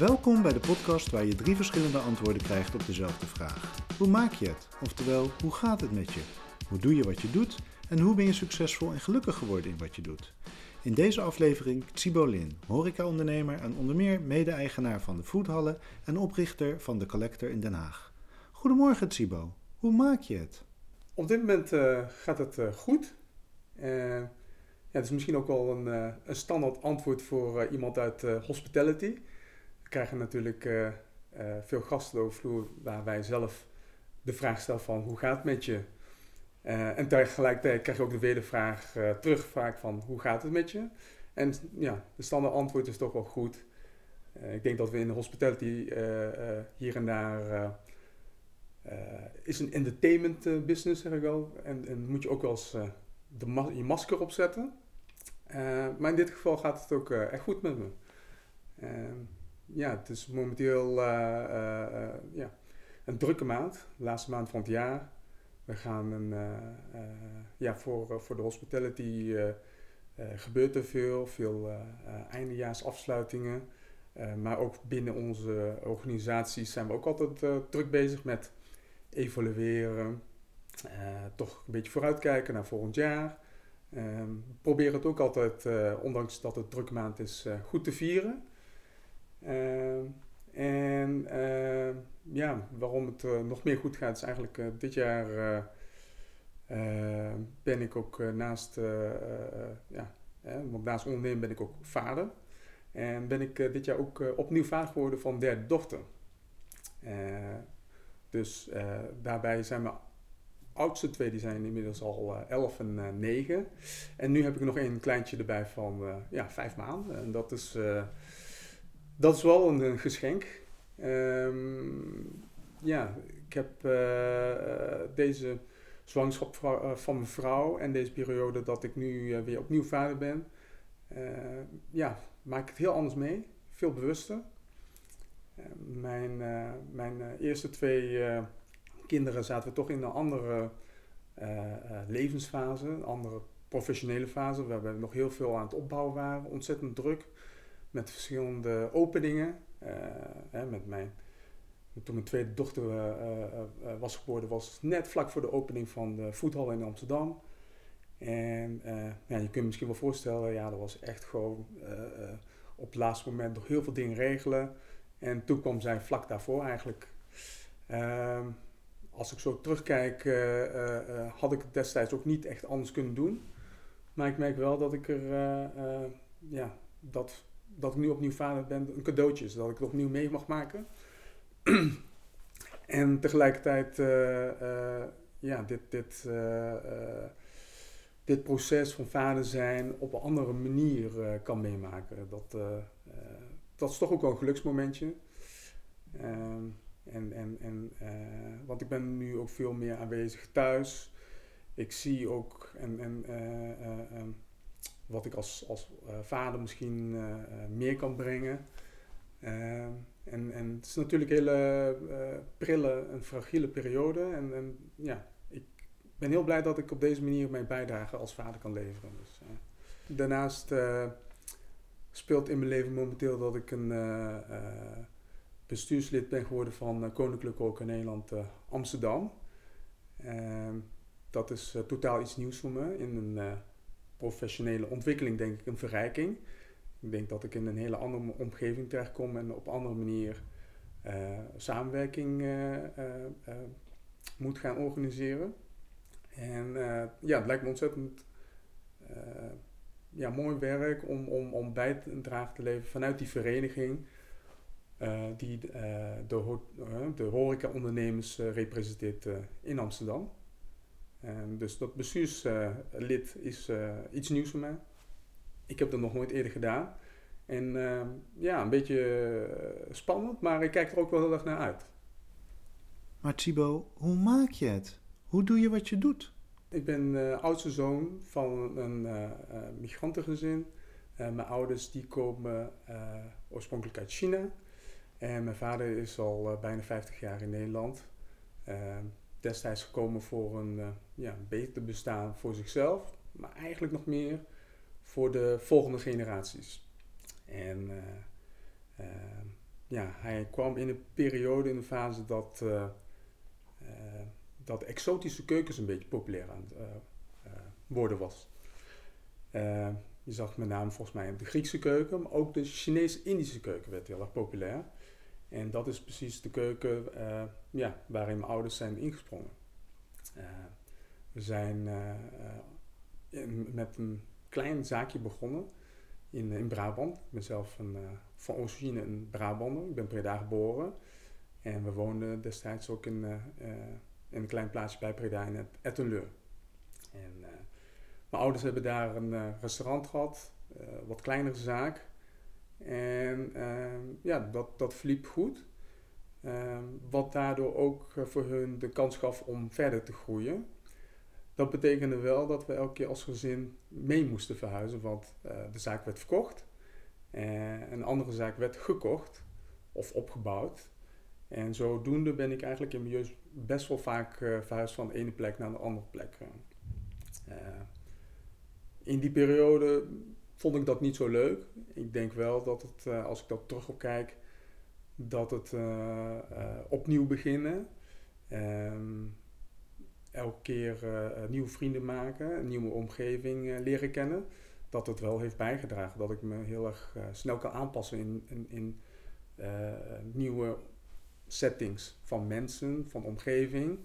Welkom bij de podcast waar je drie verschillende antwoorden krijgt op dezelfde vraag. Hoe maak je het? Oftewel, hoe gaat het met je? Hoe doe je wat je doet? En hoe ben je succesvol en gelukkig geworden in wat je doet? In deze aflevering Tsibo Lin, horecaondernemer en onder meer mede-eigenaar van de Foodhallen en oprichter van de Collector in Den Haag. Goedemorgen Tsibo, hoe maak je het? Op dit moment uh, gaat het uh, goed. Uh, ja, het is misschien ook wel een, een standaard antwoord voor iemand uit hospitality. Krijgen natuurlijk veel gasten over vloer waar wij zelf de vraag stellen van hoe gaat het met je? en tegelijkertijd krijg je ook de wedervraag terug vaak van hoe gaat het met je? En ja, de standaard antwoord is toch wel goed. ik denk dat we in de hospitality hier en daar is een entertainment business, zeg ik wel. En, en moet je ook wel eens de je masker opzetten. maar in dit geval gaat het ook echt goed met me. Ehm, ja, het is momenteel ja, een drukke maand, de laatste maand van het jaar. We gaan een, ja, voor, voor de hospitality gebeurt er veel, veel eindejaarsafsluitingen. maar ook binnen onze organisaties zijn we ook altijd druk bezig met evalueren, uh, toch een beetje vooruitkijken naar volgend jaar. Uh, probeer het ook altijd, uh, ondanks dat het druk maand is, uh, goed te vieren. Ehm, en ehm, ja, waarom het nog meer goed gaat, is eigenlijk dit jaar ben ik ook naast, ja, want naast ondernemen ben ik ook vader. En ben ik dit jaar ook opnieuw vader geworden van derde dochter. Dus daarbij zijn mijn oudste twee, die zijn inmiddels al uh, 11 en uh, 9. En nu heb ik nog een kleintje erbij van uh, ja, 5 maanden. En dat is, dat is wel een, geschenk. Um, ja, ik heb deze zwangerschap van mijn vrouw en deze periode dat ik nu weer opnieuw vader ben. ja, maak ik het heel anders mee. Veel bewuster. Mijn, uh, mijn uh, eerste twee kinderen zaten toch in een andere levensfase, een andere professionele fase, waar we nog heel veel aan het opbouwen waren, ontzettend druk met verschillende openingen. Hè, met mijn, toen mijn tweede dochter was geboren, was net vlak voor de opening van de voethal in Amsterdam. En ja, je kunt je misschien wel voorstellen, ja, dat was echt gewoon op het laatste moment nog heel veel dingen regelen. En toen kwam zij vlak daarvoor eigenlijk. Uh, als ik zo terugkijk, had ik het destijds ook niet echt anders kunnen doen. Maar ik merk wel dat ik er, ja, dat, dat ik nu opnieuw vader ben, een cadeautje is. Dat ik het opnieuw mee mag maken. en tegelijkertijd, ja, dit, dit, dit proces van vader zijn op een andere manier kan meemaken. Dat, dat is toch ook wel een geluksmomentje. Ehm, en, en, en, want ik ben nu ook veel meer aanwezig thuis. Ik zie ook en, en, wat ik als, als vader misschien meer kan brengen. Ehm, en, en het is natuurlijk een hele prille en fragiele periode. En, en ja, ik ben heel blij dat ik op deze manier mijn bijdrage als vader kan leveren. Dus, daarnaast speelt in mijn leven momenteel dat ik een bestuurslid ben geworden van uh, Koninklijke Horeca Nederland Amsterdam. Ehm, dat is totaal iets nieuws voor me. In een professionele ontwikkeling denk ik een verrijking. Ik denk dat ik in een hele andere omgeving terechtkom en op andere manier samenwerking moet gaan organiseren. En ja, het lijkt me ontzettend ja, mooi werk om, om, om bij te dragen te leveren vanuit die vereniging. Die de, de horecaondernemers representeert in Amsterdam. En dus dat bestuurslid is iets nieuws voor mij. Ik heb dat nog nooit eerder gedaan. En ja, een beetje spannend, maar ik kijk er ook wel heel erg naar uit. Maar Thibaut, hoe maak je het? Hoe doe je wat je doet? Ik ben oudste zoon van een uh, uh, migrantengezin. mijn ouders die komen oorspronkelijk uit China. En mijn vader is al bijna 50 jaar in Nederland. Destijds gekomen voor een ja, beter bestaan voor zichzelf. Maar eigenlijk nog meer voor de volgende generaties. En ja, hij kwam in een periode, in een fase dat, uh, dat exotische keukens een beetje populair aan het worden was. je zag met name volgens mij de Griekse keuken, maar ook de Chinees-Indische keuken werd heel erg populair. En dat is precies de keuken ja, waarin mijn ouders zijn ingesprongen. we zijn met een klein zaakje begonnen in, in Brabant. Ik ben zelf een, van origine een Brabander. Ik ben Breda geboren. En we woonden destijds ook in, in een klein plaatsje bij Breda in Ettenleur. En mijn ouders hebben daar een restaurant gehad, wat kleinere zaak. En ehm, ja, dat, dat verliep goed. Ehm, wat daardoor ook voor hun de kans gaf om verder te groeien. Dat betekende wel dat we elke keer als gezin mee moesten verhuizen, want uh, de zaak werd verkocht. En een andere zaak werd gekocht of opgebouwd. En zodoende ben ik eigenlijk in mijn jeugd best wel vaak verhuisd van de ene plek naar de andere plek. In die periode vond ik dat niet zo leuk. Ik denk wel dat het, als ik dat terug op kijk, dat het opnieuw beginnen. Ehm, elke keer nieuwe vrienden maken, een nieuwe omgeving leren kennen, dat het wel heeft bijgedragen dat ik me heel erg snel kan aanpassen in, in, in nieuwe settings van mensen, van omgeving.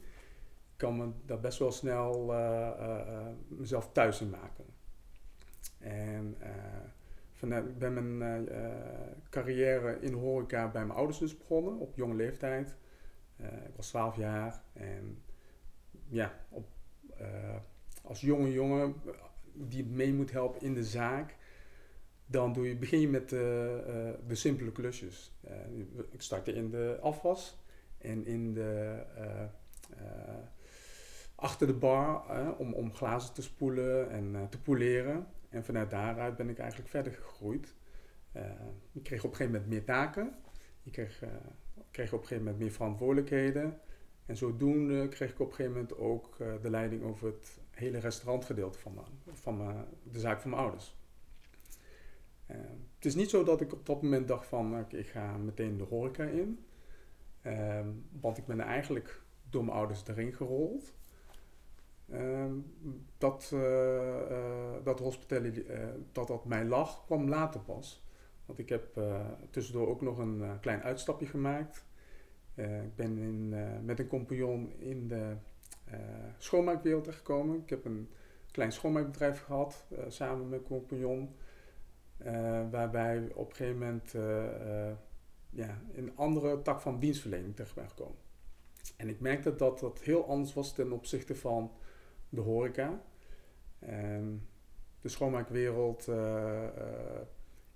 Kan me daar best wel snel mezelf thuis in maken. En vanuit, ik ben mijn carrière in horeca bij mijn ouders dus begonnen, op jonge leeftijd. ik was 12 jaar en ja, op, als jonge jongen die mee moet helpen in de zaak, dan doe je, begin je met de, simpele klusjes. Ik startte in de afwas en in de, achter de bar om, om glazen te spoelen en te poleren. En vanuit daaruit ben ik eigenlijk verder gegroeid. ik kreeg op een gegeven moment meer taken. Ik kreeg, kreeg op een gegeven moment meer verantwoordelijkheden. En zodoende kreeg ik op een gegeven moment ook uh, de leiding over het hele restaurantgedeelte van, van de zaak van mijn ouders. Het is niet zo dat ik op dat moment dacht van ik ga meteen de horeca in. Want ik ben eigenlijk door mijn ouders erin gerold. Ehm, dat, uh, dat hospitality, dat dat mij lag, kwam later pas. Want ik heb tussendoor ook nog een klein uitstapje gemaakt uh, ik ben in, uh, met een compagnon in de uh, schoonmaakwereld gekomen. Ik heb een klein schoonmaakbedrijf gehad samen met een compagnon. waarbij we op een gegeven moment ja, in een andere tak van dienstverlening terecht ben gekomen. En ik merkte dat dat heel anders was ten opzichte van de horeca. Ehm, de schoonmaakwereld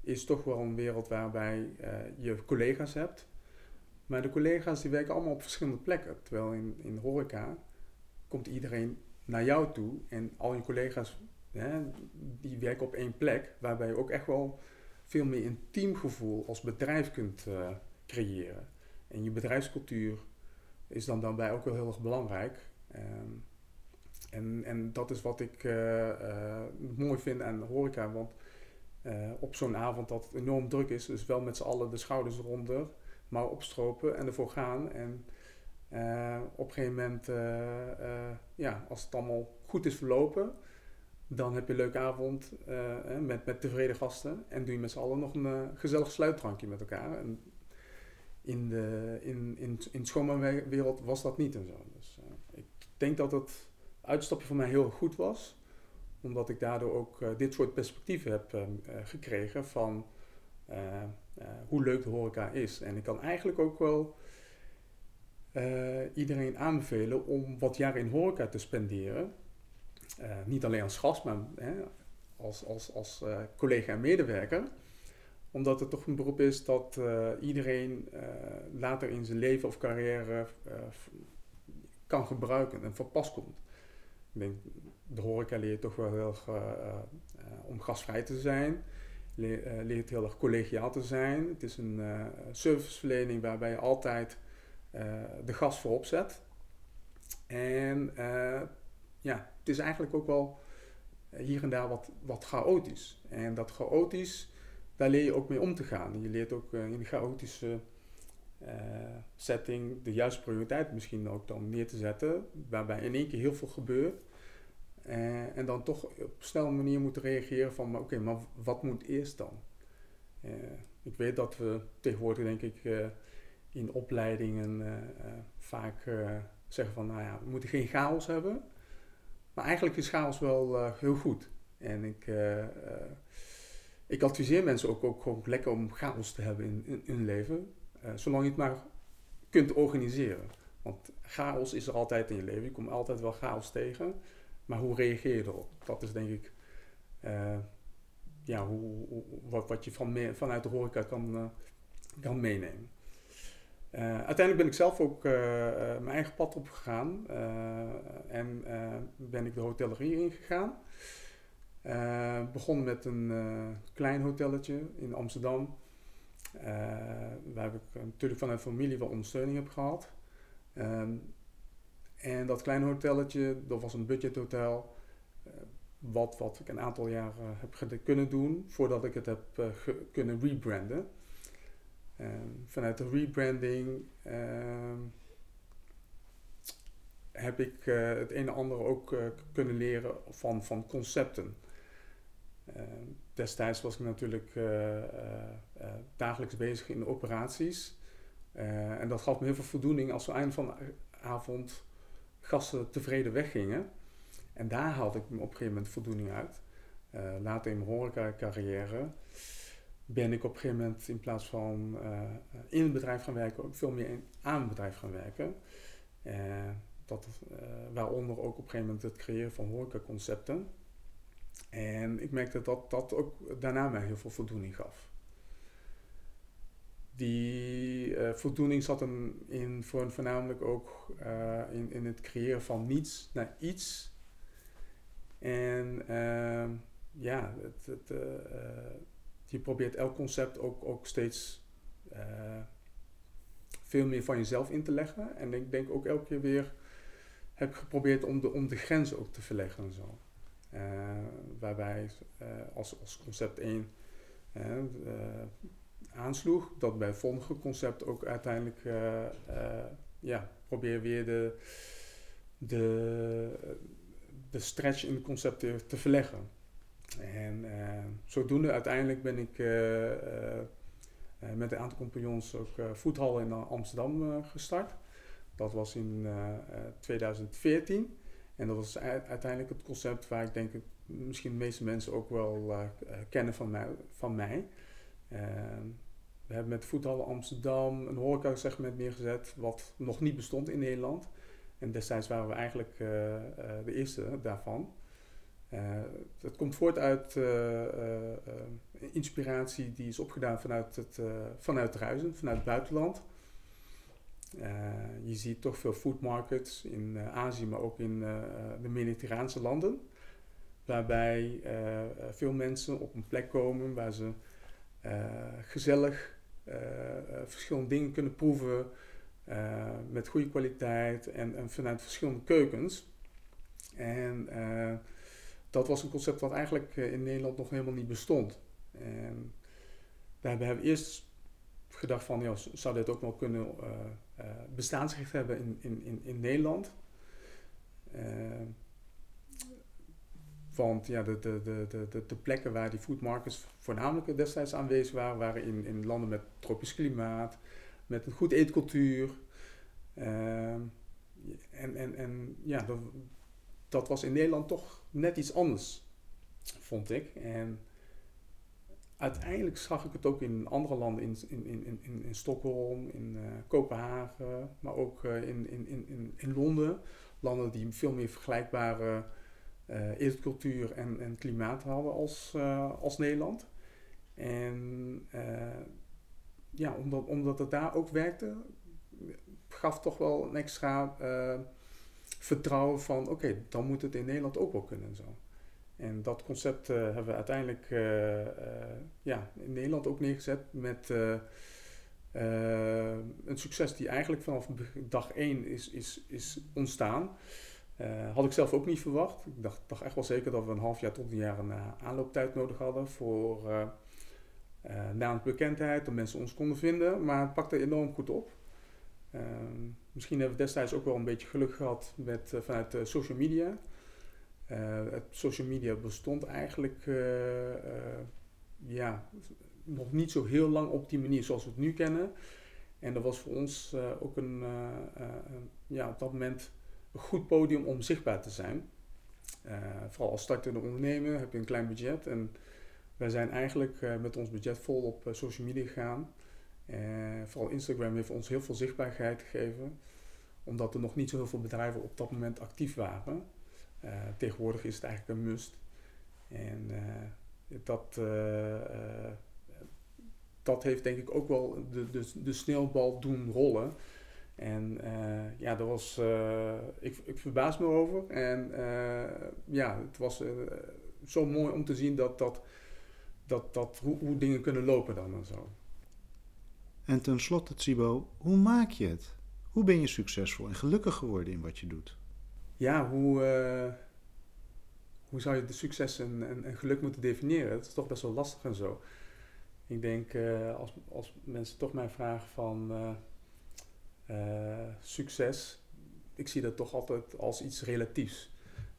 is toch wel een wereld waarbij je collega's hebt maar de collega's die werken allemaal op verschillende plekken. Terwijl in, in horeca komt iedereen naar jou toe en al je collega's hè, die werken op één plek, waarbij je ook echt wel veel meer een teamgevoel als bedrijf kunt creëren. En je bedrijfscultuur is dan daarbij ook wel heel erg belangrijk. Um, en, en dat is wat ik uh, uh, mooi vind aan de horeca, want op zo'n avond dat enorm druk is, dus wel met z'n allen de schouders eronder maar opstropen en ervoor gaan. En op een gegeven moment, ja, als het allemaal goed is verlopen, dan heb je een leuke avond met, met tevreden gasten. En doe je met z'n allen nog een gezellig sluitdrankje met elkaar. En in de in, in, in schoonmaakwereld was dat niet en zo. Dus ik denk dat het uitstapje voor mij heel goed was. Omdat ik daardoor ook dit soort perspectieven heb gekregen van uh, hoe leuk de horeca is. En ik kan eigenlijk ook wel iedereen aanbevelen om wat jaren in horeca te spenderen. niet alleen als gast, maar als, als, als collega en medewerker omdat het toch een beroep is dat iedereen later in zijn leven of carrière kan gebruiken en van pas komt. Denk, de horeca leert toch wel heel om gastvrij te zijn leert, uh, leert heel erg collegiaal te zijn. Het is een serviceverlening waarbij je altijd de gast voorop zet. En ja, het is eigenlijk ook wel hier en daar wat, wat chaotisch. En dat chaotisch, daar leer je ook mee om te gaan. Je leert ook in een chaotische setting de juiste prioriteit misschien ook dan neer te zetten, waarbij in één keer heel veel gebeurt. En dan toch op snelle manier moeten reageren van, oké, maar wat moet eerst dan? ik weet dat we tegenwoordig, denk ik, in opleidingen vaak zeggen van, nou ja, we moeten geen chaos hebben. Maar eigenlijk is chaos wel heel goed. En ik, ik adviseer mensen ook, ook gewoon lekker om chaos te hebben in, in, hun leven. Zolang je het maar kunt organiseren. Want chaos is er altijd in je leven. Je komt altijd wel chaos tegen. Maar hoe reageer je erop? Dat is denk ik uh, ja, hoe, wat, wat je van vanuit de horeca kan, kan meenemen. uiteindelijk ben ik zelf ook mijn eigen pad opgegaan en ben ik de hotellerie ingegaan. Begon met een klein hotelletje in Amsterdam. Waar ik natuurlijk vanuit familie wel ondersteuning heb gehad. Um, en dat kleine hotelletje, dat was een budgethotel. wat, wat ik een aantal jaren heb kunnen doen voordat ik het heb kunnen rebranden. Vanuit de rebranding um, heb ik het een en ander ook kunnen leren van, van concepten. Eh, destijds was ik natuurlijk eh, eh, dagelijks bezig in de operaties. en dat gaf me heel veel voldoening als we eind van de avond gasten tevreden weggingen. En daar haalde ik op een gegeven moment voldoening uit. later in mijn horeca carrière ben ik op een gegeven moment in plaats van in het bedrijf gaan werken, ook veel meer in, aan het bedrijf gaan werken. dat, waaronder ook op een gegeven moment het creëren van horecaconcepten. En ik merkte dat dat ook daarna mij heel veel voldoening gaf. Die uh, voldoening zat hem in voor, voornamelijk ook uh, in, in het creëren van niets naar iets. En uh, ja, het, uh, je probeert elk concept ook, ook steeds veel meer van jezelf in te leggen. En ik denk ook elke keer weer heb geprobeerd om de, om de grens ook te verleggen en zo. Waarbij als, als concept 1 uh, aansloeg, dat bij volgende concept ook uiteindelijk ja, probeer weer de, de, de stretch in het concept te, te verleggen. En zodoende uiteindelijk ben ik met een aantal compagnons ook voethallen in Amsterdam gestart. Dat was in 2014. En dat was uiteindelijk het concept waar ik denk misschien de meeste mensen ook wel kennen van mij. Van mij. Uh, we hebben met Voetballen Amsterdam een horeca-segment neergezet wat nog niet bestond in Nederland. En destijds waren we eigenlijk uh, de eerste daarvan. het komt voort uit inspiratie die is opgedaan vanuit, het, vanuit Ruizen, vanuit het buitenland. Uh, je ziet toch veel food markets in uh, Azië, maar ook in uh, de mediterraanse landen. Waarbij veel mensen op een plek komen waar ze gezellig verschillende dingen kunnen proeven. met goede kwaliteit en, vanuit verschillende keukens. En dat was een concept wat eigenlijk in Nederland nog helemaal niet bestond. En daarbij hebben we eerst gedacht van, ja, zou dit ook wel kunnen bestaansrecht hebben in, in, in, in Nederland. Want ja, de, de, de, de, de plekken waar die food markets voornamelijk destijds aanwezig waren, waren in, in landen met tropisch klimaat, met een goed eetcultuur. Uh, en, en, en ja, dat, dat was in Nederland toch net iets anders, vond ik. En uiteindelijk zag ik het ook in andere landen, in, in, in, in, in Stockholm, in uh, Kopenhagen, maar ook uh, in, in, in, in Londen. Landen die veel meer vergelijkbare uh, eetcultuur en, en klimaat hadden als, als Nederland. En ja, omdat, omdat het daar ook werkte, gaf toch wel een extra vertrouwen van oké, dan moet het in Nederland ook wel kunnen. Zo. En dat concept hebben we uiteindelijk ja, in Nederland ook neergezet met een succes die eigenlijk vanaf dag één is, is, is ontstaan. Had ik zelf ook niet verwacht. Ik dacht, dacht echt wel zeker dat we een half jaar tot een jaar een aanlooptijd nodig hadden voor uh, naamsbekendheid, dat mensen ons konden vinden, maar het pakte enorm goed op. Ehm, misschien hebben we destijds ook wel een beetje geluk gehad met, vanuit social media. social media bestond eigenlijk ja, nog niet zo heel lang op die manier zoals we het nu kennen. En dat was voor ons ook een, ja, op dat moment goed podium om zichtbaar te zijn. Uh, vooral als startende ondernemer heb je een klein budget. En wij zijn eigenlijk uh, met ons budget vol op uh, social media gegaan. vooral Instagram heeft ons heel veel zichtbaarheid gegeven. Omdat er nog niet zo heel veel bedrijven op dat moment actief waren. tegenwoordig is het eigenlijk een must. En dat, dat heeft denk ik ook wel de, de, de sneeuwbal doen rollen. En uh, ja, dat was, uh, ik, ik verbaas me over. En uh, ja, het was zo mooi om te zien dat, dat, dat, dat hoe, hoe, dingen kunnen lopen dan en zo. En tenslotte, Tsibo, hoe maak je het? Hoe ben je succesvol en gelukkig geworden in wat je doet? Ja, hoe, hoe zou je de succes en, en, en, geluk moeten definiëren? Het is toch best wel lastig en zo. Ik denk, als, als mensen toch mij vragen van succes, ik zie dat toch altijd als iets relatiefs.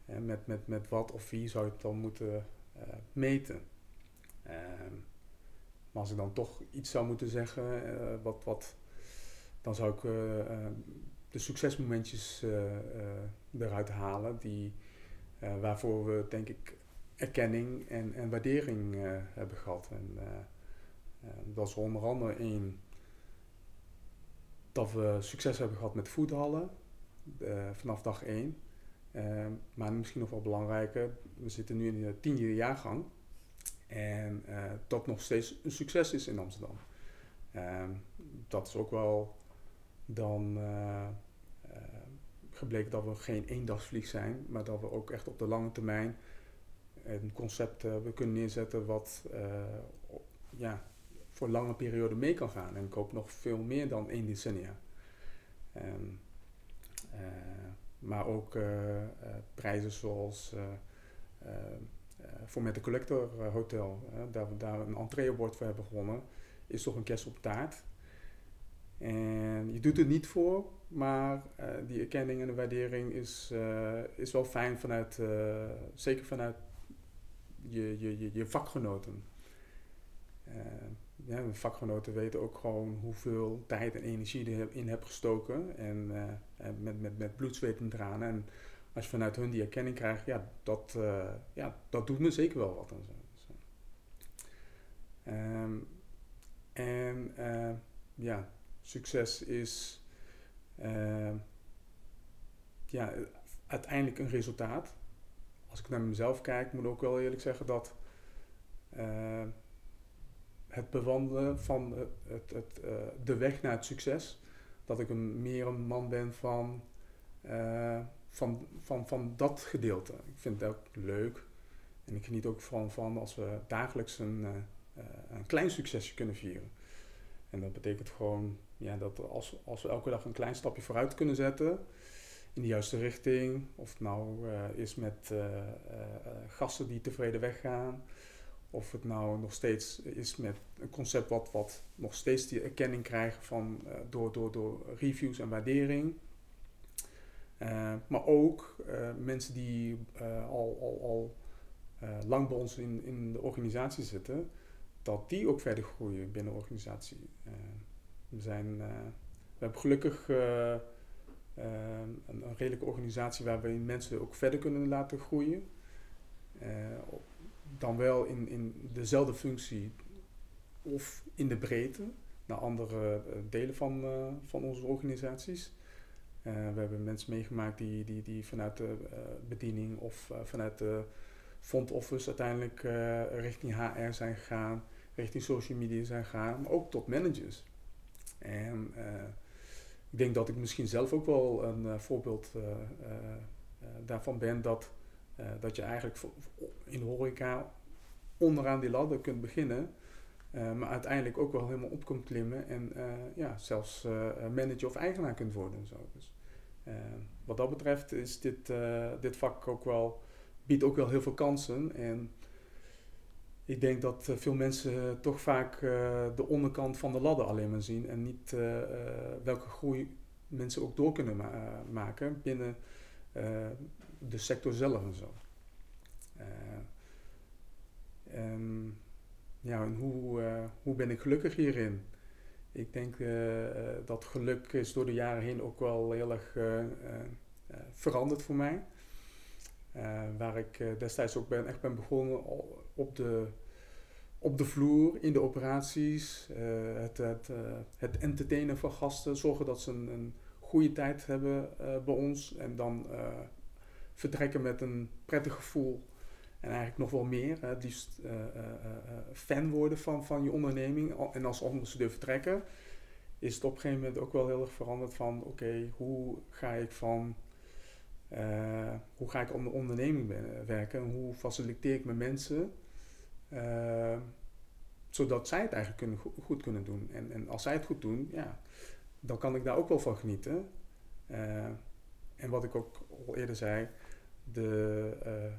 Met, met, met wat of wie zou je het dan moeten uh, meten. Ehm, maar als ik dan toch iets zou moeten zeggen, uh, wat, wat, dan zou ik de succesmomentjes eruit halen die, waarvoor we denk ik erkenning en, en waardering hebben gehad. En dat is onder andere één dat we succes hebben gehad met voetballen uh, vanaf dag 1. Uh, ehm, maar misschien nog wel belangrijker, we zitten nu in de tiende jaargang. En uh, dat nog steeds een succes is in Amsterdam. Ehm, dat is ook wel dan eh, gebleken dat we geen eendagsvlieg zijn, maar dat we ook echt op de lange termijn een concept hebben kunnen neerzetten wat ja, voor lange periode mee kan gaan. En ik nog veel meer dan één decennia. Uh, maar ook uh, uh, prijzen zoals voor met de Collector Hotel, daar we daar een entreeabord voor hebben gewonnen, is toch een kerst op taart. En je doet het niet voor, maar die erkenning en de waardering is, is wel fijn vanuit, zeker vanuit je, je, je vakgenoten ja, mijn vakgenoten weten ook gewoon hoeveel tijd en energie je in heb gestoken. En uh, met, met, met bloed, zweet en tranen. En als je vanuit hun die erkenning krijgt, ja, dat, uh, ja, dat doet me zeker wel wat. En, zo. Um, en uh, ja, succes is ja, uiteindelijk een resultaat. Als ik naar mezelf kijk, moet ik ook wel eerlijk zeggen dat het bewandelen van het, het, uh, de weg naar het succes. Dat ik een, meer een man ben van, uh, van, van, van dat gedeelte. Ik vind het ook leuk. En ik geniet ook van, van als we dagelijks een, uh, een klein succesje kunnen vieren. En dat betekent gewoon ja, dat als, als we elke dag een klein stapje vooruit kunnen zetten in de juiste richting, of het nou is met gasten die tevreden weggaan, of het nou nog steeds is met een concept wat, wat nog steeds die erkenning krijgt van, uh, door, door, door reviews en waardering. Uh, maar ook uh, mensen die al, al, al lang bij ons in, in de organisatie zitten, dat die ook verder groeien binnen de organisatie. we, zijn, we hebben gelukkig een, een, redelijke organisatie waar we mensen ook verder kunnen laten groeien dan wel in, in dezelfde functie of in de breedte naar andere eh, delen van, uh, van onze organisaties. Uh, we hebben mensen meegemaakt die, die, die vanuit de bediening of vanuit de front office uiteindelijk richting HR zijn gegaan, richting social media zijn gegaan, maar ook tot managers. En ik denk dat ik misschien zelf ook wel een voorbeeld daarvan ben dat uh, dat je eigenlijk in de horeca onderaan die ladder kunt beginnen. Uh, maar uiteindelijk ook wel helemaal op kunt klimmen en uh, ja, zelfs manager of eigenaar kunt worden. Dus, wat dat betreft is dit, dit vak ook wel, biedt ook wel heel veel kansen. En ik denk dat eh, veel mensen toch vaak eh, de onderkant van de ladder alleen maar zien en niet eh, eh, welke groei mensen ook door kunnen ma- maken binnen eh, de sector zelf en zo. Eh, en ja, en hoe, eh, hoe ben ik gelukkig hierin? Ik denk eh, dat geluk is door de jaren heen ook wel heel erg veranderd voor mij. Waar ik destijds ook ben, echt ben begonnen op de, op de vloer, in de operaties. het, het, het entertainen van gasten, zorgen dat ze een, een goede tijd hebben bij ons. En dan vertrekken met een prettig gevoel. En eigenlijk nog wel meer. Het liefst eh, eh, eh, fan worden van, van je onderneming. En als ambassadeur vertrekken. Is het op een gegeven moment ook wel heel erg veranderd van... Oké, hoe ga ik van... hoe ga ik aan de onderneming werken? En hoe faciliteer ik mijn mensen... zodat zij het eigenlijk kunnen, go- goed kunnen doen. En, en als zij het goed doen, ja, dan kan ik daar ook wel van genieten. En wat ik ook al eerder zei, de, eh, eh,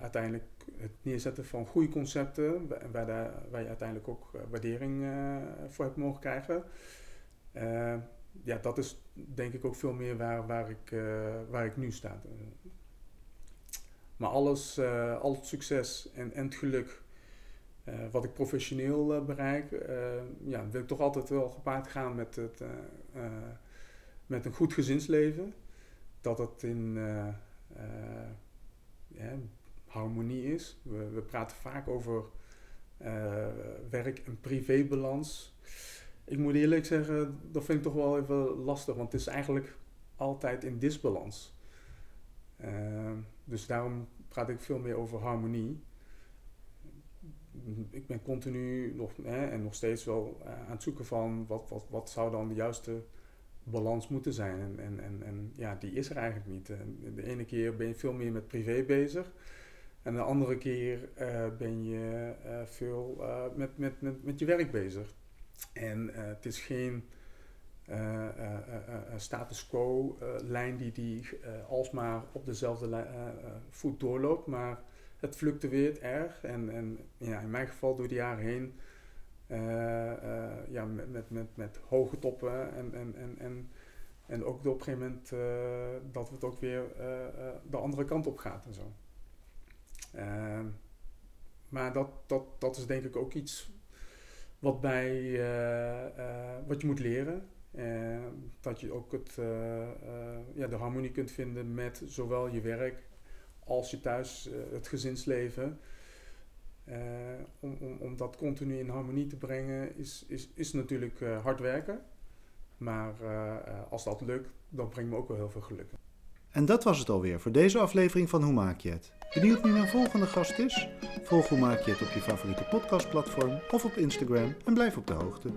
uiteindelijk het neerzetten van goede concepten, wa- waar, waar je uiteindelijk ook eh, waardering voor hebt mogen krijgen. Ja, dat is denk ik ook veel meer waar, waar, ik, waar ik nu sta. Maar alles, al het succes en, en het geluk wat ik professioneel bereik, ja, wil ik toch altijd wel gepaard gaan met, het, met een goed gezinsleven. Dat het in eh, eh, harmonie is. We, we praten vaak over eh, werk- en privébalans. Ik moet eerlijk zeggen, dat vind ik toch wel even lastig, want het is eigenlijk altijd in disbalans. Dus daarom praat ik veel meer over harmonie ik ben continu nog, en nog steeds wel aan het zoeken van wat, wat, wat zou dan de juiste balans moeten zijn. En, en, en, en ja, die is er eigenlijk niet. De ene keer ben je veel meer met privé bezig. En de andere keer eh, ben je eh, veel eh, met, met, met, met je werk bezig. En het is geen status quo eh, lijn die, die alsmaar op dezelfde voet doorloopt, maar het fluctueert erg. En, en ja, in mijn geval door de jaren heen, ja, met, met, met, met hoge toppen en, en, en, en, en ook op een gegeven moment eh, dat het ook weer eh, eh, de andere kant op gaat en zo. Ehm, maar dat, dat, dat is denk ik ook iets wat, bij, eh, eh, wat je moet leren. Eh, dat je ook het, eh, eh, ja, de harmonie kunt vinden met zowel je werk als je thuis eh, het gezinsleven. Eh, om, om, om dat continu in harmonie te brengen is, is, is natuurlijk eh, hard werken. Maar eh, als dat lukt, dan brengt me ook wel heel veel geluk. En dat was het alweer voor deze aflevering van Hoe maak je het? Benieuwd wie mijn volgende gast is? Volg Hoe maak je het op je favoriete podcastplatform of op Instagram en blijf op de hoogte.